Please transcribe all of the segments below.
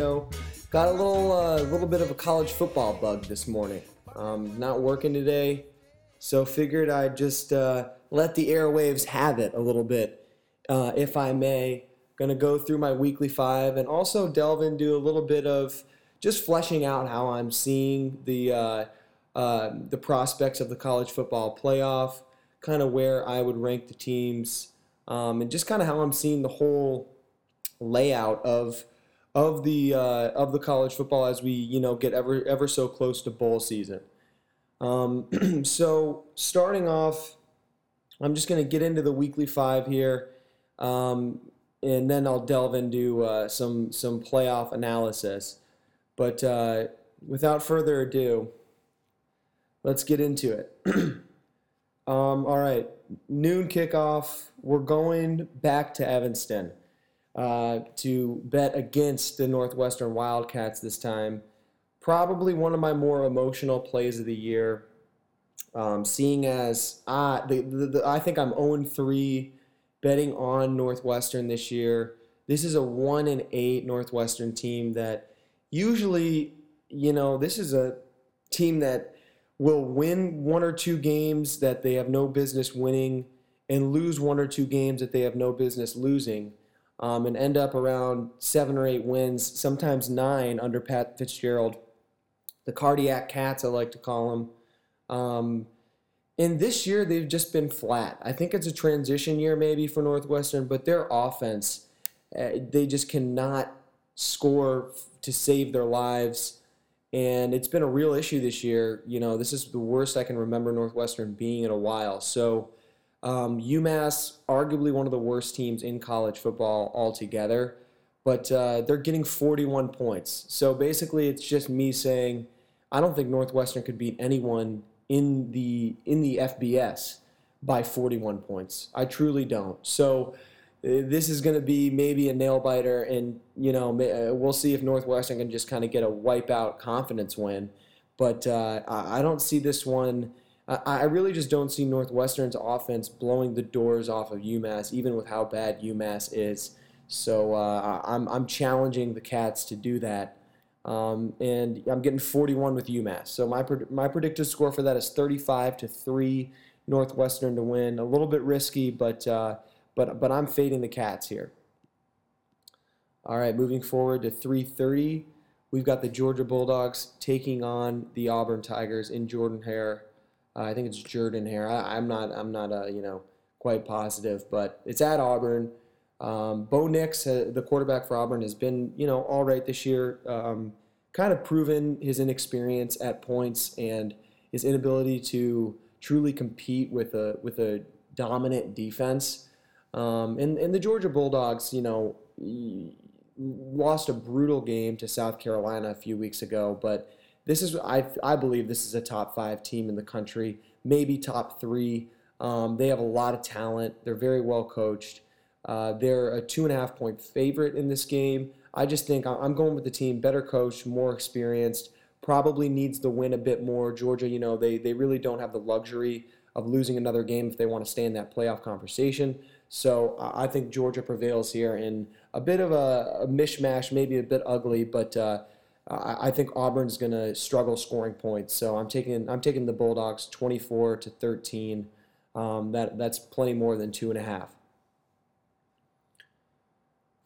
studio. Got a little, uh, little bit of a college football bug this morning. Um, not working today, so figured I'd just uh, let the airwaves have it a little bit, uh, if I may. Gonna go through my weekly five and also delve into a little bit of just fleshing out how I'm seeing the uh, uh, the prospects of the college football playoff, kind of where I would rank the teams, um, and just kind of how I'm seeing the whole layout of of the uh, of the college football as we you know get ever ever so close to bowl season. Um, so starting off, I'm just going to get into the weekly five here, um, and then I'll delve into uh, some some playoff analysis. But uh, without further ado, let's get into it. um, all right, noon kickoff. We're going back to Evanston uh, to bet against the Northwestern Wildcats this time. Probably one of my more emotional plays of the year. Um, seeing as I, the, the, the, I think I'm 0 3 betting on Northwestern this year. This is a 1 and 8 Northwestern team that usually, you know, this is a team that will win one or two games that they have no business winning and lose one or two games that they have no business losing um, and end up around seven or eight wins, sometimes nine under Pat Fitzgerald. The cardiac cats, I like to call them. Um, and this year, they've just been flat. I think it's a transition year maybe for Northwestern, but their offense, uh, they just cannot score to save their lives. And it's been a real issue this year. You know, this is the worst I can remember Northwestern being in a while. So, um, UMass, arguably one of the worst teams in college football altogether, but uh, they're getting 41 points. So basically, it's just me saying I don't think Northwestern could beat anyone in the in the FBS by 41 points. I truly don't. So uh, this is going to be maybe a nail biter, and you know uh, we'll see if Northwestern can just kind of get a wipeout confidence win. But uh, I don't see this one I, really just don't see Northwestern's offense blowing the doors off of UMass, even with how bad UMass is. So uh, I'm, I'm challenging the Cats to do that. Um, and I'm getting 41 with UMass. So my my predicted score for that is 35 to three, Northwestern to win. A little bit risky, but uh, but but I'm fading the Cats here. All right, moving forward to 3:30, we've got the Georgia Bulldogs taking on the Auburn Tigers in Jordan Hare. Uh, I think it's Jordan Hare. I, am not. I'm not. Uh, you know, quite positive, but it's at Auburn. Um, Bo Nix, uh, the quarterback for Auburn, has been you know all right this year. Um, kind of proven his inexperience at points and his inability to truly compete with a with a dominant defense. Um, and and the Georgia Bulldogs, you know, lost a brutal game to South Carolina a few weeks ago, but this is I I believe this is a top five team in the country, maybe top three. Um, they have a lot of talent. They're very well coached. Uh, they're a two and a half point favorite in this game. I just think I'm going with the team better coached, more experienced. Probably needs the win a bit more. Georgia, you know, they they really don't have the luxury of losing another game if they want to stay in that playoff conversation. So I think Georgia prevails here in a bit of a, a mishmash, maybe a bit ugly, but uh, I think Auburn's going to struggle scoring points. So I'm taking I'm taking the Bulldogs 24 to 13. Um, that that's plenty more than two and a half.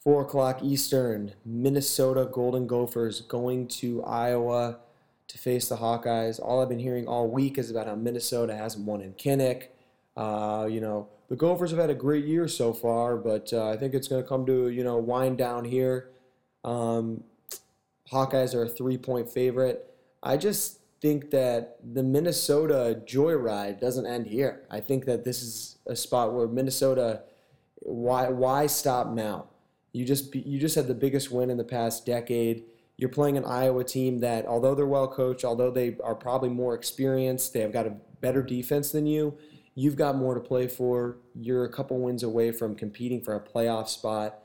Four o'clock Eastern, Minnesota Golden Gophers going to Iowa to face the Hawkeyes. All I've been hearing all week is about how Minnesota hasn't won in Kinnick. Uh, you know, the Gophers have had a great year so far, but uh, I think it's going to come to you know wind down here. Um, Hawkeyes are a three point favorite. I just think that the Minnesota joyride doesn't end here. I think that this is a spot where Minnesota, why why stop now? You just you just had the biggest win in the past decade. you're playing an Iowa team that, although they're well coached, although they are probably more experienced, they have got a better defense than you. You've got more to play for. You're a couple wins away from competing for a playoff spot.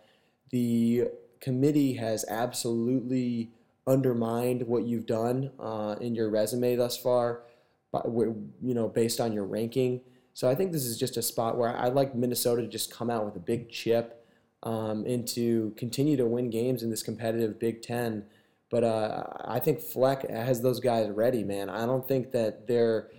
The committee has absolutely undermined what you've done uh, in your resume thus far, you know, based on your ranking. So I think this is just a spot where I'd like Minnesota to just come out with a big chip um, and to continue to win games in this competitive Big Ten. But uh, I think Fleck has those guys ready, man. I don't think that they're,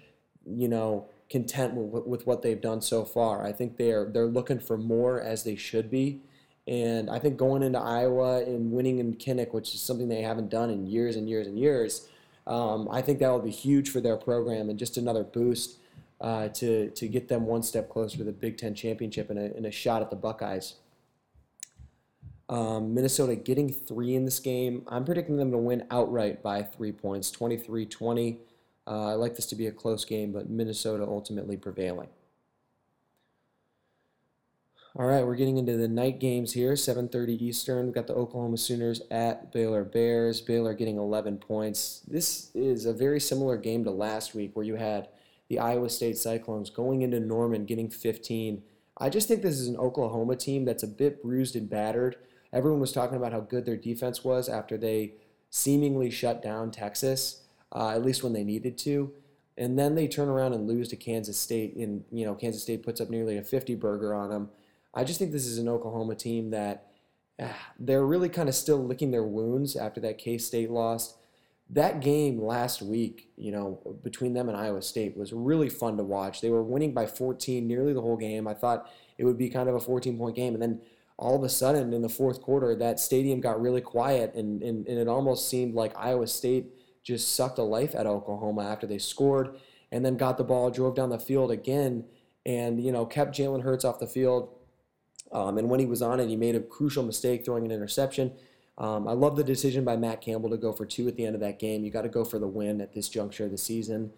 you know, content with, with what they've done so far. I think they're they're looking for more as they should be. And I think going into Iowa and winning in Kinnick, which is something they haven't done in years and years and years, um, I think that will be huge for their program and just another boost uh, to to get them one step closer to the Big Ten championship and a, and a shot at the Buckeyes. Um, Minnesota getting three in this game. I'm predicting them to win outright by three points, 23 20. Uh, I like this to be a close game, but Minnesota ultimately prevailing. All right, we're getting into the night games here. 7:30 Eastern. We've got the Oklahoma Sooners at Baylor Bears. Baylor getting 11 points. This is a very similar game to last week, where you had the Iowa State Cyclones going into Norman getting 15. I just think this is an Oklahoma team that's a bit bruised and battered. Everyone was talking about how good their defense was after they seemingly shut down Texas, uh, at least when they needed to. And then they turn around and lose to Kansas State, and you know Kansas State puts up nearly a 50 burger on them. I just think this is an Oklahoma team that uh, they're really kind of still licking their wounds after that K State loss. That game last week, you know, between them and Iowa State was really fun to watch. They were winning by 14 nearly the whole game. I thought it would be kind of a 14 point game, and then all of a sudden in the fourth quarter, that stadium got really quiet, and, and, and it almost seemed like Iowa State just sucked a life out of Oklahoma after they scored and then got the ball, drove down the field again, and you know kept Jalen Hurts off the field. Um, and when he was on it, he made a crucial mistake throwing an interception. Um, I love the decision by Matt Campbell to go for two at the end of that game. You got to go for the win at this juncture of the season.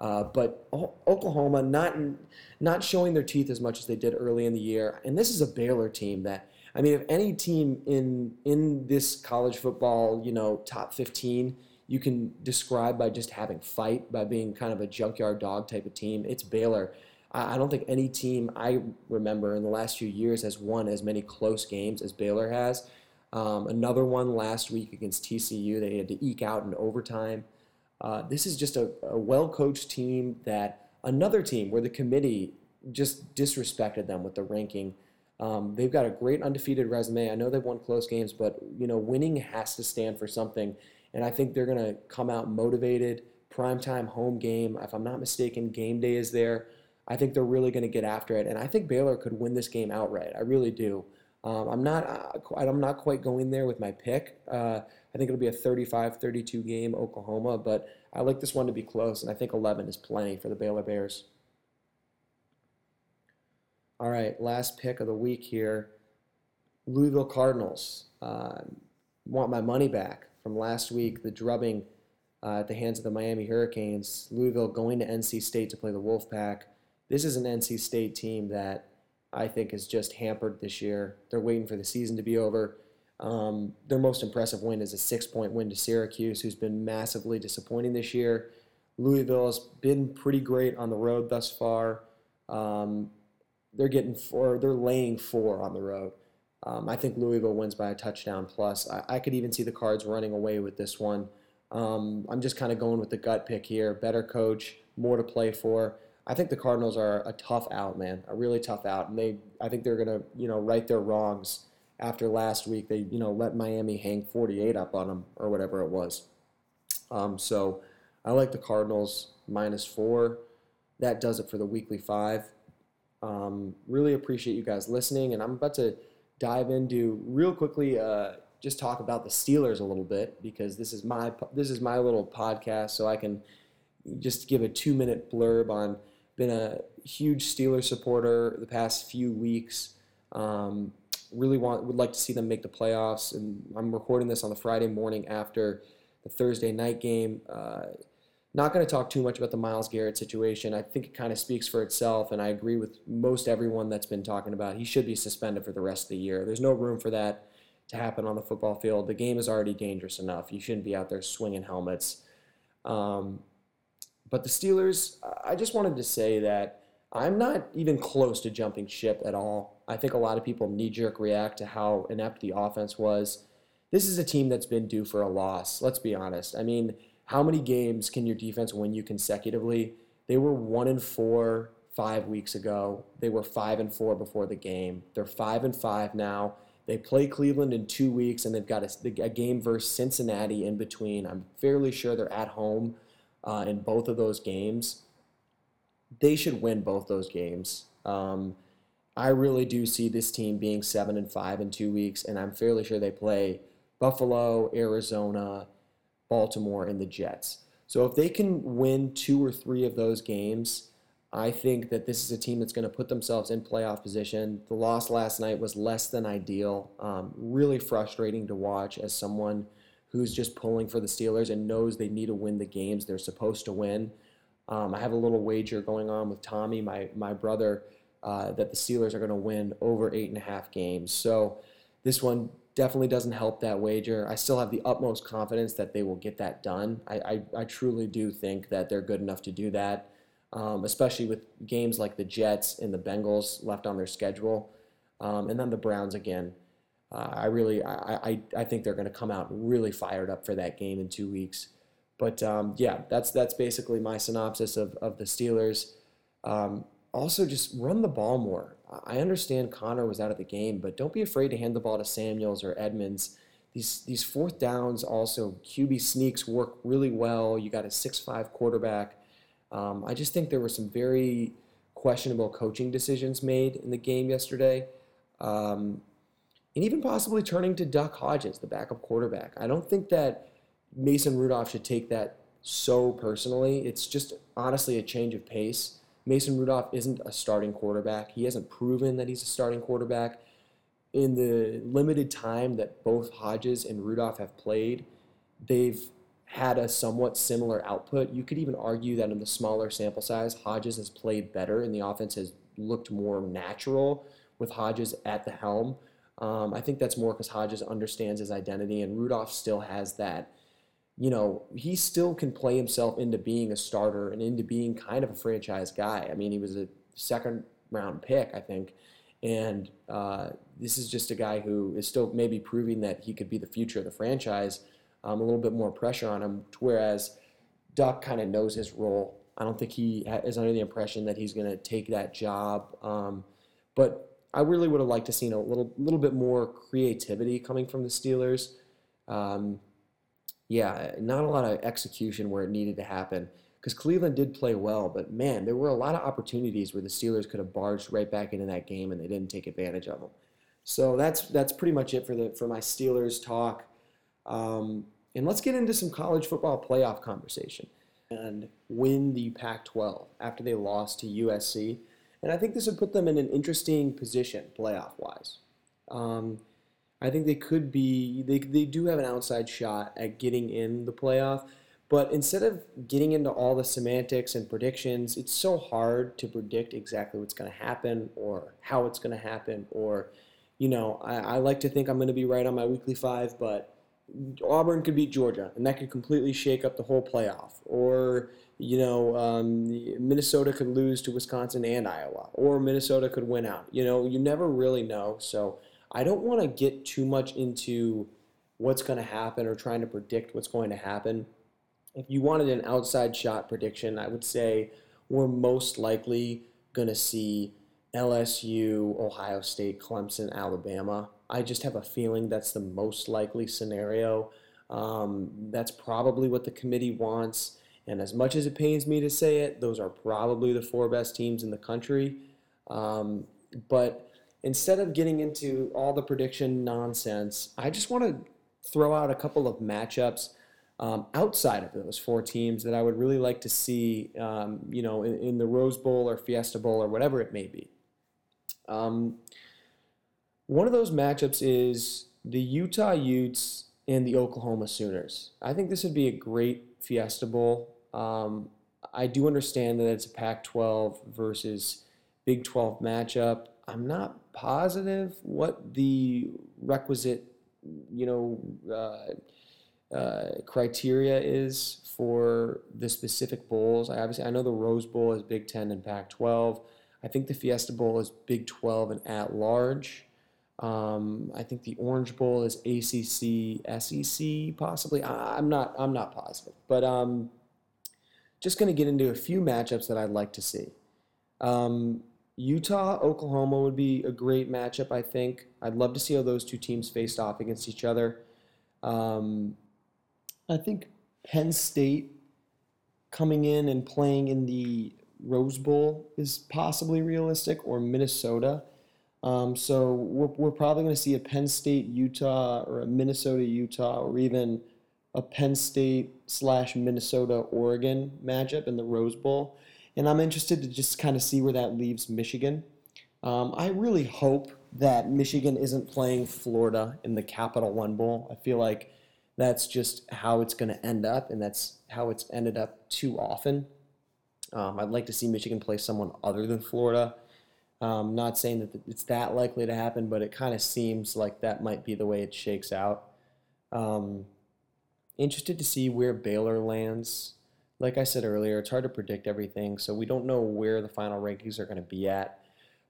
Uh, but Oklahoma not not showing their teeth as much as they did early in the year, and this is a Baylor team that I mean, if any team in in this college football, you know, top fifteen, you can describe by just having fight, by being kind of a junkyard dog type of team, it's Baylor. I don't think any team I remember in the last few years has won as many close games as Baylor has. Um, another one last week against TCU, they had to eke out in overtime. Uh, this is just a, a well coached team that another team where the committee just disrespected them with the ranking. Um, they've got a great undefeated resume. I know they've won close games, but you know winning has to stand for something, and I think they're going to come out motivated. Primetime home game, if I'm not mistaken, game day is there. I think they're really going to get after it, and I think Baylor could win this game outright. I really do. Um, I'm not uh, I'm not quite going there with my pick. Uh, I think it'll be a 35-32 game Oklahoma, but I like this one to be close, and I think 11 is plenty for the Baylor Bears. All right, last pick of the week here. Louisville Cardinals. Uh, want my money back from last week, the drubbing uh, at the hands of the Miami Hurricanes. Louisville going to NC State to play the Wolfpack. This is an NC State team that I think is just hampered this year. They're waiting for the season to be over. Um, their most impressive win is a six point win to Syracuse, who's been massively disappointing this year. Louisville has been pretty great on the road thus far. Um, they're getting four, they're laying four on the road. Um, I think Louisville wins by a touchdown plus. I, I, could even see the Cards running away with this one. Um, I'm just kind of going with the gut pick here. Better coach, more to play for. I think the Cardinals are a tough out, man, a really tough out, and they I think they're gonna you know right their wrongs after last week. They you know let Miami hang 48 up on them or whatever it was. Um, so I like the Cardinals minus four. That does it for the weekly five. Um, really appreciate you guys listening, and I'm about to dive into real quickly. Uh, just talk about the Steelers a little bit because this is my this is my little podcast, so I can just give a two minute blurb on been a huge Steelers supporter the past few weeks. Um, really want would like to see them make the playoffs, and I'm recording this on the Friday morning after the Thursday night game. Uh, not going to talk too much about the Myles Garrett situation. I think it kind of speaks for itself, and I agree with most everyone that's been talking about. He should be suspended for the rest of the year. There's no room for that to happen on the football field. The game is already dangerous enough. You shouldn't be out there swinging helmets. Um, but the Steelers, I just wanted to say that I'm not even close to jumping ship at all. I think a lot of people knee jerk react to how inept the offense was. This is a team that's been due for a loss. Let's be honest. I mean, how many games can your defense win you consecutively? They were one and four five weeks ago. They were five and four before the game. They're five and five now. They play Cleveland in two weeks, and they've got a, a game versus Cincinnati in between. I'm fairly sure they're at home uh, in both of those games. They should win both those games. Um, I really do see this team being seven and five in two weeks, and I'm fairly sure they play Buffalo, Arizona, Baltimore, and the Jets. So if they can win two or three of those games, I think that this is a team that's going to put themselves in playoff position. The loss last night was less than ideal. Um, really frustrating to watch as someone who's just pulling for the Steelers and knows they need to win the games they're supposed to win. Um, I have a little wager going on with Tommy, my my brother, uh, that the Steelers are going to win over eight and a half games. So this one definitely doesn't help that wager. I still have the utmost confidence that they will get that done. I, I, I truly do think that they're good enough to do that um, especially with games like the Jets and the Bengals left on their schedule, um, and then the Browns again. Uh, I really, I, I, I think they're going to come out really fired up for that game in two weeks. But um, yeah, that's that's basically my synopsis of, of the Steelers. Um, also, just run the ball more. I understand Conner was out of the game, but don't be afraid to hand the ball to Samuels or Edmunds. These these fourth downs also QB sneaks work really well. You got a six five quarterback um, I just think there were some very questionable coaching decisions made in the game yesterday. Um, and even possibly turning to Duck Hodges, the backup quarterback. I don't think that Mason Rudolph should take that so personally. It's just honestly a change of pace. Mason Rudolph isn't a starting quarterback. He hasn't proven that he's a starting quarterback. In the limited time that both Hodges and Rudolph have played, they've had a somewhat similar output. You could even argue that in the smaller sample size, Hodges has played better and the offense has looked more natural with Hodges at the helm. Um, I think that's more because Hodges understands his identity and Rudolph still has that. You know, he still can play himself into being a starter and into being kind of a franchise guy. I mean, he was a second round pick, I think. And uh, this is just a guy who is still maybe proving that he could be the future of the franchise um, a little bit more pressure on him. Whereas Duck kind of knows his role. I don't think he is under the impression that he's going to take that job. Um, but I really would have liked to seen a little little bit more creativity coming from the Steelers. Um, yeah, not a lot of execution where it needed to happen because Cleveland did play well, but man, there were a lot of opportunities where the Steelers could have barged right back into that game and they didn't take advantage of them. So that's that's pretty much it for the for my Steelers talk. Um, and let's get into some college football playoff conversation and win the Pac 12 after they lost to USC. And I think this would put them in an interesting position playoff wise. Um, I think they could be, they, they do have an outside shot at getting in the playoff. But instead of getting into all the semantics and predictions, it's so hard to predict exactly what's going to happen or how it's going to happen. Or, you know, I, I like to think I'm going to be right on my weekly five, but Auburn could beat Georgia, and that could completely shake up the whole playoff. Or, you know, um, Minnesota could lose to Wisconsin and Iowa, or Minnesota could win out. You know, you never really know. So I don't want to get too much into what's going to happen or trying to predict what's going to happen. If you wanted an outside shot prediction, I would say we're most likely going to see LSU, Ohio State, Clemson, Alabama. I just have a feeling that's the most likely scenario. Um, that's probably what the committee wants. And as much as it pains me to say it, those are probably the four best teams in the country. Um, but instead of getting into all the prediction nonsense, I just want to throw out a couple of matchups um, outside of those four teams that I would really like to see, um, you know, in, in, the Rose Bowl or Fiesta Bowl or whatever it may be. Um, one of those matchups is the Utah Utes and the Oklahoma Sooners. I think this would be a great Fiesta Bowl. Um, I do understand that it's a Pac 12 versus Big 12 matchup. I'm not positive what the requisite you know, uh, uh, criteria is for the specific bowls. I obviously I know the Rose Bowl is Big Ten and Pac-12. I think the Fiesta Bowl is Big 12 and at large. Um, I think the Orange Bowl is ACC, SEC, possibly. I, am not. I'm not positive, but um, just going to get into a few matchups that I'd like to see. Um, Utah, Oklahoma would be a great matchup. I think. I'd love to see how those two teams faced off against each other. Um, I think Penn State coming in and playing in the Rose Bowl is possibly realistic, or Minnesota. Um, so we're, we're probably going to see a Penn State Utah or a Minnesota Utah or even a Penn State slash Minnesota Oregon matchup in the Rose Bowl. And I'm interested to just kind of see where that leaves Michigan. Um, I really hope that Michigan isn't playing Florida in the Capital One Bowl. I feel like that's just how it's going to end up, and that's how it's ended up too often. Um, I'd like to see Michigan play someone other than Florida. Um, not saying that it's that likely to happen, but it kind of seems like that might be the way it shakes out. Um, interested to see where Baylor lands. Like I said earlier, it's hard to predict everything, so we don't know where the final rankings are going to be at.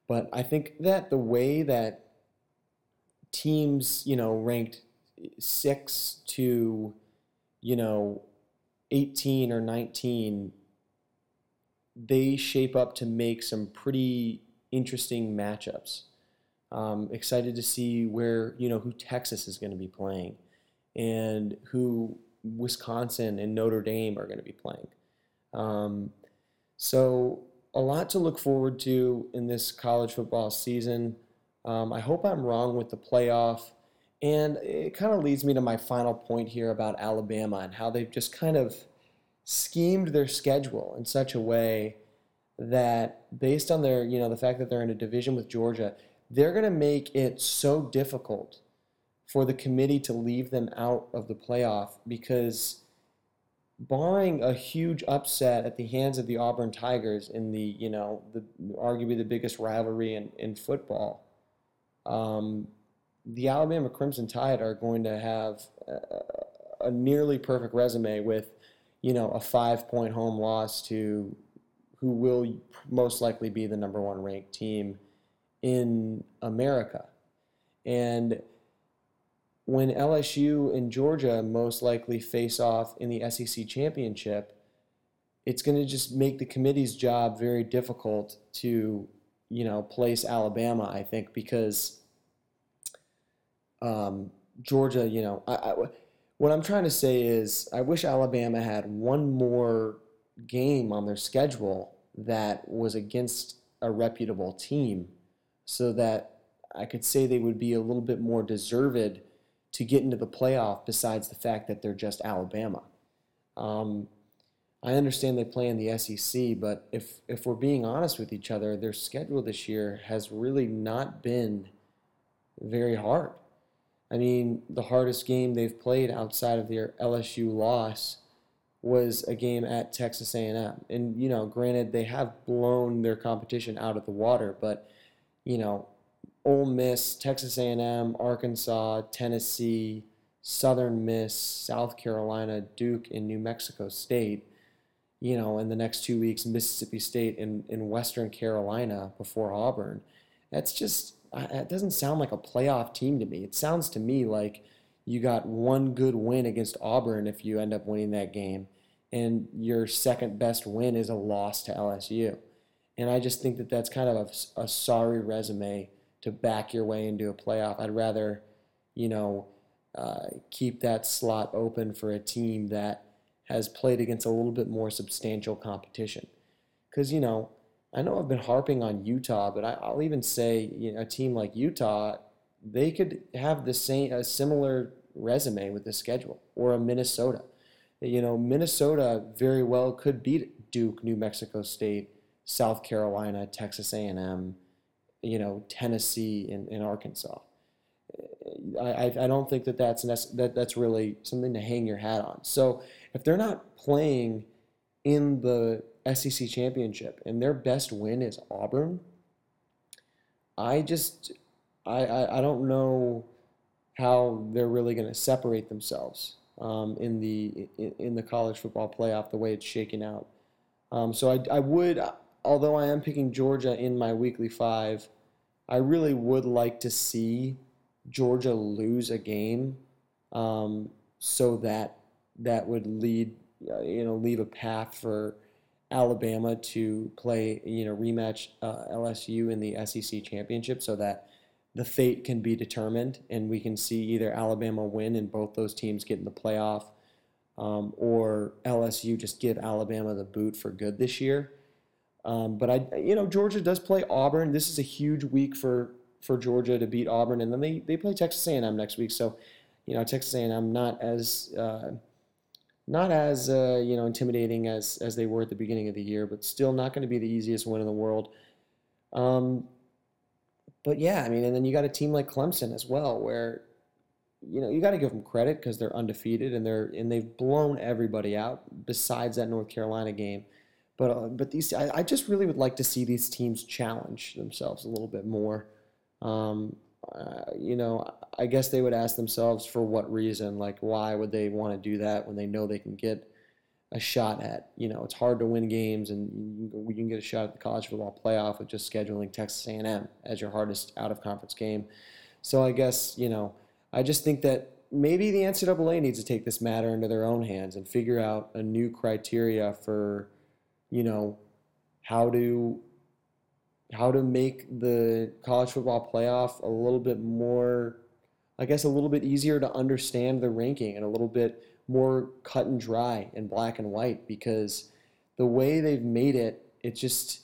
But I think that the way that teams, you know, ranked six to, you know, 18 or 19, they shape up to make some pretty interesting matchups. Um, excited to see where you know who Texas is going to be playing, and who Wisconsin and Notre Dame are going to be playing. Um, so a lot to look forward to in this college football season. Um, I hope I'm wrong with the playoff. And it kind of leads me to my final point here about Alabama and how they've just kind of schemed their schedule in such a way that based on their, you know, the fact that they're in a division with Georgia, they're going to make it so difficult for the committee to leave them out of the playoff because barring a huge upset at the hands of the Auburn Tigers in the, you know, the arguably the biggest rivalry in, in football, um, the Alabama Crimson Tide are going to have a, a nearly perfect resume with, you know, a five point home loss to who will most likely be the number one ranked team in America. And when LSU and Georgia most likely face off in the SEC championship, it's going to just make the committee's job very difficult to, you know, place Alabama. I think because um, Georgia, you know, I, I, what I'm trying to say is I wish Alabama had one more game on their schedule that was against a reputable team so that I could say they would be a little bit more deserved to get into the playoff besides the fact that they're just Alabama. Um, I understand they play in the SEC, but if, if we're being honest with each other, their schedule this year has really not been very hard. I mean, the hardest game they've played outside of their LSU loss was a game at Texas A&M. And you know, granted they have blown their competition out of the water, but you know, Ole Miss, Texas A&M, Arkansas, Tennessee, Southern Miss, South Carolina, Duke, and New Mexico State. You know, in the next two weeks, Mississippi State and in Western Carolina before Auburn. That's just it doesn't sound like a playoff team to me. It sounds to me like you got one good win against Auburn if you end up winning that game, and your second best win is a loss to LSU. And I just think that that's kind of a, a sorry resume to back your way into a playoff. I'd rather, you know, uh, keep that slot open for a team that has played against a little bit more substantial competition. Because, you know, I know I've been harping on Utah, but I, will even say you know, a team like Utah, they could have the same a similar resume with the schedule, or a Minnesota. You know, Minnesota very well could beat Duke, New Mexico State, South Carolina, Texas A&M, you know, Tennessee, and, and Arkansas. I, I don't think that that's that that's really something to hang your hat on. So if they're not playing in the SEC championship and their best win is Auburn, I just I, I, I don't know how they're really going to separate themselves um, in the in, in, the college football playoff the way it's shaking out. Um, so I, I would, although I am picking Georgia in my weekly five, I really would like to see Georgia lose a game um, so that that would lead uh, you know leave a path for Alabama to play you know rematch uh, LSU in the SEC championship so that the fate can be determined and we can see either Alabama win and both those teams get in the playoff um, or LSU just give Alabama the boot for good this year. Um, but I, you know, Georgia does play Auburn. This is a huge week for for Georgia to beat Auburn, and then they they play Texas A&M next week. So, you know, Texas A&M not as uh, not as uh, you know intimidating as as they were at the beginning of the year, but still not going to be the easiest win in the world. Um, but yeah, I mean, and then you got a team like Clemson as well, where you know you got to give them credit because they're undefeated and they're and they've blown everybody out besides that North Carolina game. But uh, but these I, I, just really would like to see these teams challenge themselves a little bit more. Um, uh, you know, I guess they would ask themselves for what reason, like why would they want to do that when they know they can get a shot at, you know, it's hard to win games and you, can get a shot at the college football playoff with just scheduling Texas A&M as your hardest out of conference game. So I guess, you know, I just think that maybe the NCAA needs to take this matter into their own hands and figure out a new criteria for, you know, how to how to make the college football playoff a little bit more, I guess, a little bit easier to understand the ranking and a little bit more cut and dry and black and white because the way they've made it, it just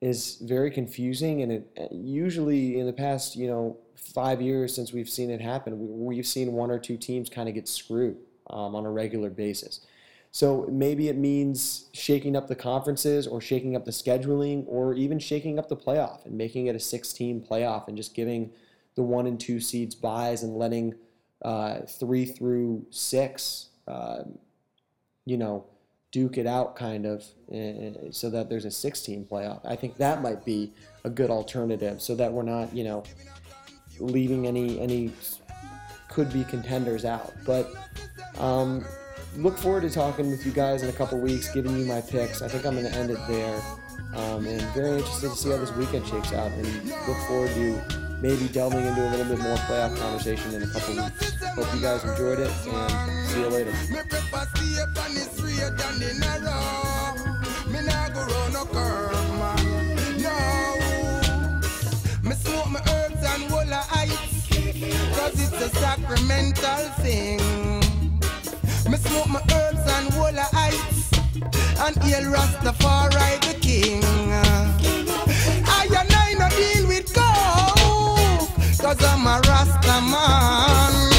is very confusing. And it usually in the past you know five years since we've seen it happen we've seen one or two teams kind of get screwed um, on a regular basis so maybe it means shaking up the conferences or shaking up the scheduling or even shaking up the playoff and making it a 16 playoff and just giving the one and two seeds byes and letting uh, three through six, uh, you know, duke it out kind of uh, so that there's a 16 playoff. I think that might be a good alternative so that we're not, you know, leaving any any could be contenders out. But um, look forward to talking with you guys in a couple weeks, giving you my picks. I think I'm going to end it there. Um, and very interested to see how this weekend shakes out and look forward to maybe delving into a little bit more playoff conversation in a couple weeks. Hope you guys enjoyed it and see you later. Cause it's a sacramental thing. Me smoke my herbs and walla heights. And hail Rastafari the king. I and I no deal with coke. Cause I'm a Rastaman.